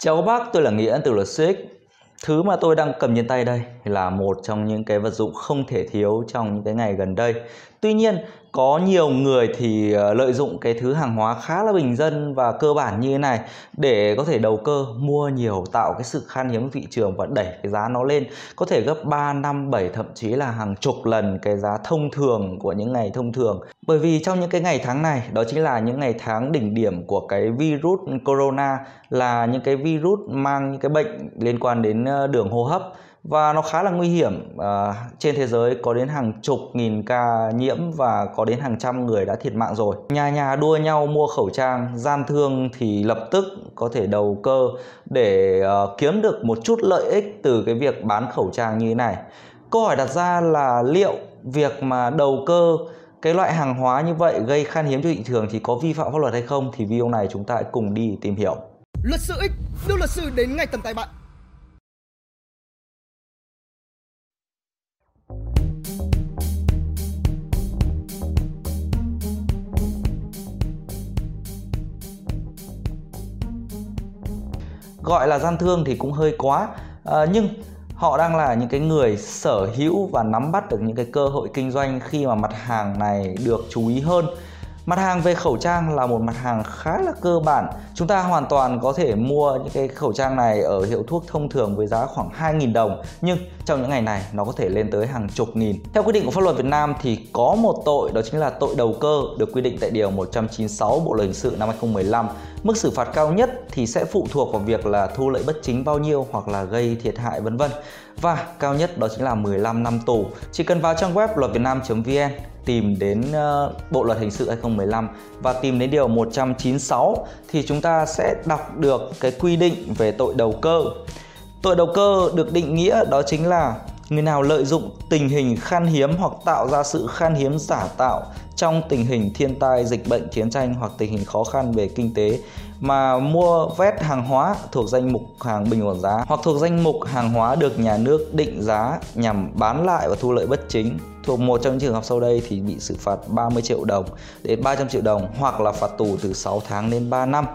Chào các bác, tôi là Nghĩa từ luật sư Thứ mà tôi đang cầm trên tay đây là một trong những cái vật dụng không thể thiếu trong những cái ngày gần đây. Tuy nhiên, có nhiều người thì ờ, lợi dụng cái thứ hàng hóa khá là bình dân và cơ bản như thế này để có thể đầu cơ mua nhiều tạo cái sự khan hiếm thị trường và đẩy cái giá nó lên có thể gấp 3, 5, 7 thậm chí là hàng chục lần cái giá thông thường của những ngày thông thường. Bởi vì trong những cái ngày tháng này đó chính là những ngày tháng đỉnh điểm của cái virus corona là những cái virus mang những cái bệnh liên quan đến ờ, đường hô hấp và nó khá là nguy hiểm à, trên thế giới có đến hàng chục nghìn ca nhiễm và có đến hàng trăm người đã thiệt mạng rồi. Nhà nhà đua nhau mua khẩu trang gian thương thì lập tức có thể đầu cơ để à, kiếm được một chút lợi ích từ cái việc bán khẩu trang như thế này. Câu hỏi đặt ra là liệu việc mà đầu cơ cái loại hàng hóa như vậy gây khan hiếm cho thị trường thì có vi phạm pháp luật hay không thì video này chúng ta hãy cùng đi tìm hiểu. Luật sư X đưa luật sư đến ngay tầm tay bạn. Gọi là gian thương thì cũng hơi quá. À, nhưng họ đang là những cái người sở hữu và nắm bắt được những cái cơ hội kinh doanh khi mà mặt hàng này được chú ý hơn. Mặt hàng về khẩu trang là một mặt hàng khá là cơ bản. Chúng ta hoàn toàn có thể mua những cái khẩu trang này ở hiệu thuốc thông thường với giá khoảng 2.000 đồng. Nhưng trong những ngày này, nó có thể lên tới hàng chục nghìn. Theo quy định của pháp luật Việt Nam thì có một tội, đó chính là tội đầu cơ, được quy định tại Điều 196 Bộ Luật Hình sự năm 2015. Mức xử phạt cao nhất thì sẽ phụ thuộc vào việc là thu lợi bất chính bao nhiêu hoặc là gây thiệt hại, vân vân. Và cao nhất đó chính là 15 năm tù. Chỉ cần vào trang web luatvietnam.vn tìm đến ờ, Bộ luật hình sự 2015 và tìm đến điều 196 thì chúng ta sẽ đọc được cái quy định về tội đầu cơ. Tội đầu cơ được định nghĩa đó chính là người nào lợi dụng tình hình khan hiếm hoặc tạo ra sự khan hiếm giả tạo trong tình hình thiên tai, dịch bệnh, chiến tranh hoặc tình hình khó khăn về kinh tế mà mua vét hàng hóa thuộc danh mục hàng bình ổn giá hoặc thuộc danh mục hàng hóa được nhà nước định giá nhằm bán lại và thu lợi bất chính thuộc một trong những trường hợp sau đây thì bị xử phạt 30 triệu đồng đến 300 triệu đồng hoặc là phạt tù từ 6 tháng đến 3 năm.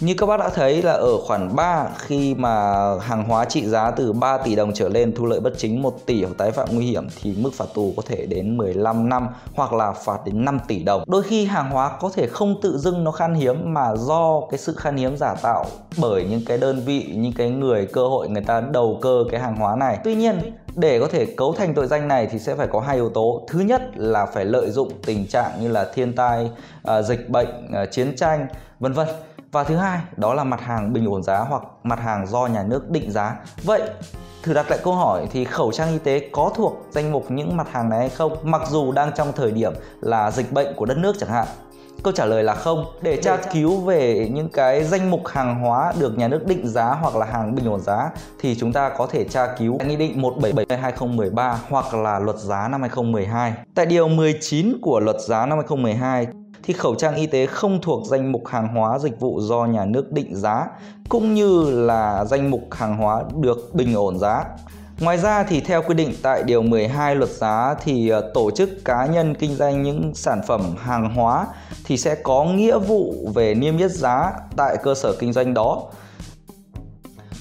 Như các bác đã thấy là ở khoản 3 khi mà hàng hóa trị giá từ 3 tỷ đồng trở lên thu lợi bất chính 1 tỷ hoặc tái phạm nguy hiểm thì mức phạt tù có thể đến 15 năm hoặc là phạt đến 5 tỷ đồng. Đôi khi hàng hóa có thể không tự dưng nó khan hiếm mà do cái sự khan hiếm giả tạo bởi những cái đơn vị, những cái người cơ hội người ta đầu cơ cái hàng hóa này. Tuy nhiên để có thể cấu thành tội danh này thì sẽ phải có hai yếu tố. Thứ nhất là phải lợi dụng tình trạng như là thiên tai, à, dịch bệnh, à, chiến tranh, vân vân và thứ hai đó là mặt hàng bình ổn giá hoặc mặt hàng do nhà nước định giá vậy thử đặt lại câu hỏi thì khẩu trang y tế có thuộc danh mục những mặt hàng này hay không mặc dù đang trong thời điểm là dịch bệnh của đất nước chẳng hạn Câu trả lời là không. Để tra cứu về những cái danh mục hàng hóa được nhà nước định giá hoặc là hàng bình ổn giá thì chúng ta có thể tra cứu Nghị định 177 2013 hoặc là Luật giá năm 2012. Tại điều 19 của Luật giá năm 2012 thì khẩu trang y tế không thuộc danh mục hàng hóa dịch vụ do nhà nước định giá, cũng như là danh mục hàng hóa được bình ổn giá. Ngoài ra thì theo quy định tại điều 12 luật giá thì ờ, tổ chức cá nhân kinh doanh những sản phẩm hàng hóa thì sẽ có nghĩa vụ về niêm yết giá tại cơ sở kinh doanh đó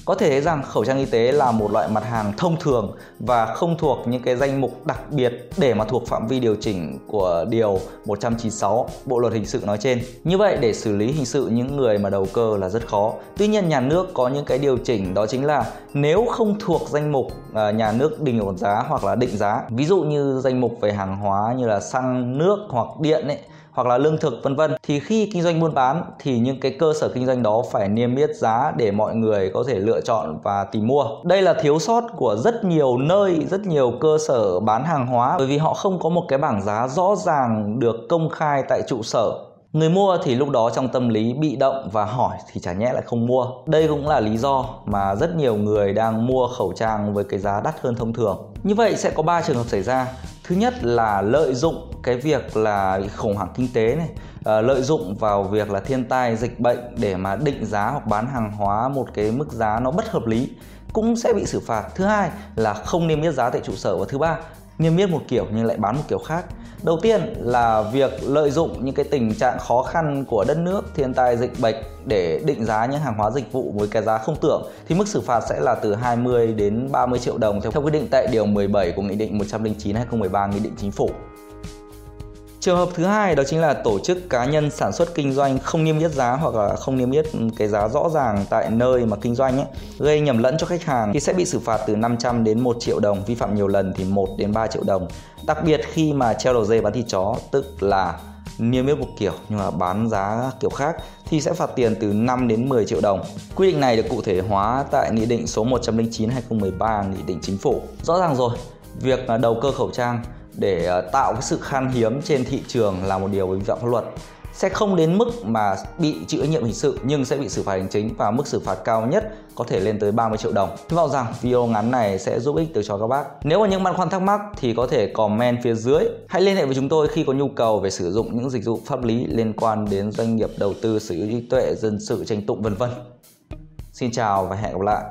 có thể thấy rằng khẩu trang y tế là một loại mặt hàng thông thường và không thuộc những cái danh mục đặc biệt để mà thuộc phạm vi điều chỉnh của điều 196 Bộ luật hình sự nói trên. Như vậy để xử lý hình sự những người mà đầu cơ là rất khó. Tuy nhiên nhà nước có những cái điều chỉnh đó chính là nếu không thuộc danh mục à, nhà nước định ổn giá hoặc là định giá, ví dụ như danh mục về hàng hóa như là xăng, nước hoặc điện ấy hoặc là lương thực vân vân thì khi kinh doanh buôn bán thì những cái cơ sở kinh doanh đó phải niêm yết giá để mọi người có thể lựa chọn và tìm mua. Đây là thiếu sót của rất nhiều nơi, rất nhiều cơ sở bán hàng hóa bởi vì họ không có một cái bảng giá rõ ràng được công khai tại trụ sở Người mua thì lúc đó trong tâm lý bị động và hỏi thì chả nhẽ lại không mua. Đây cũng là lý do mà rất nhiều người đang mua khẩu trang với cái giá đắt hơn thông thường. Như vậy sẽ có 3 trường hợp xảy ra. Thứ nhất là lợi dụng cái việc là khủng hoảng kinh tế này, ờ, lợi dụng vào việc là thiên tai, dịch bệnh để mà định giá hoặc bán hàng hóa một cái mức giá nó bất hợp lý cũng sẽ bị xử phạt. Thứ hai là không niêm yết giá tại trụ sở và thứ ba niêm yết một kiểu nhưng lại bán một kiểu khác. Đầu tiên là việc lợi dụng những cái tình trạng khó khăn của đất nước, thiên tai, dịch bệnh để định giá những hàng hóa dịch vụ với cái giá không tưởng, thì mức xử phạt sẽ là từ 20 đến 30 triệu đồng theo quy định tại điều 17 của nghị định 109 2013 nghị định chính phủ. Trường hợp thứ hai đó chính là tổ chức cá nhân sản xuất kinh doanh không niêm yết giá hoặc là không niêm yết cái giá rõ ràng tại nơi mà kinh doanh ấy, gây nhầm lẫn cho khách hàng thì sẽ bị xử phạt từ 500 đến 1 triệu đồng, vi phạm nhiều lần thì 1 đến 3 triệu đồng. Đặc biệt khi mà treo đầu dây bán thịt chó tức là niêm yết một kiểu nhưng mà bán giá kiểu khác thì sẽ phạt tiền từ 5 đến 10 triệu đồng. Quy định này được cụ thể hóa tại Nghị định số 109 2013 Nghị định Chính phủ. Rõ ràng rồi, việc đầu cơ khẩu trang để ờ, tạo cái sự khan hiếm trên thị trường là một điều vi phạm pháp luật sẽ không đến mức mà bị chịu trách nhiệm hình sự nhưng sẽ bị xử phạt hành chính và mức xử phạt cao nhất có thể lên tới 30 triệu đồng. Hy vọng rằng video ngắn này sẽ giúp ích được cho các bác. Nếu có những băn khoăn thắc mắc thì có thể comment phía dưới. Hãy liên hệ với chúng tôi khi có nhu cầu về sử dụng những dịch vụ pháp lý liên quan đến doanh nghiệp đầu tư, sở hữu trí tuệ, dân sự, tranh tụng vân vân. Xin chào và hẹn gặp lại.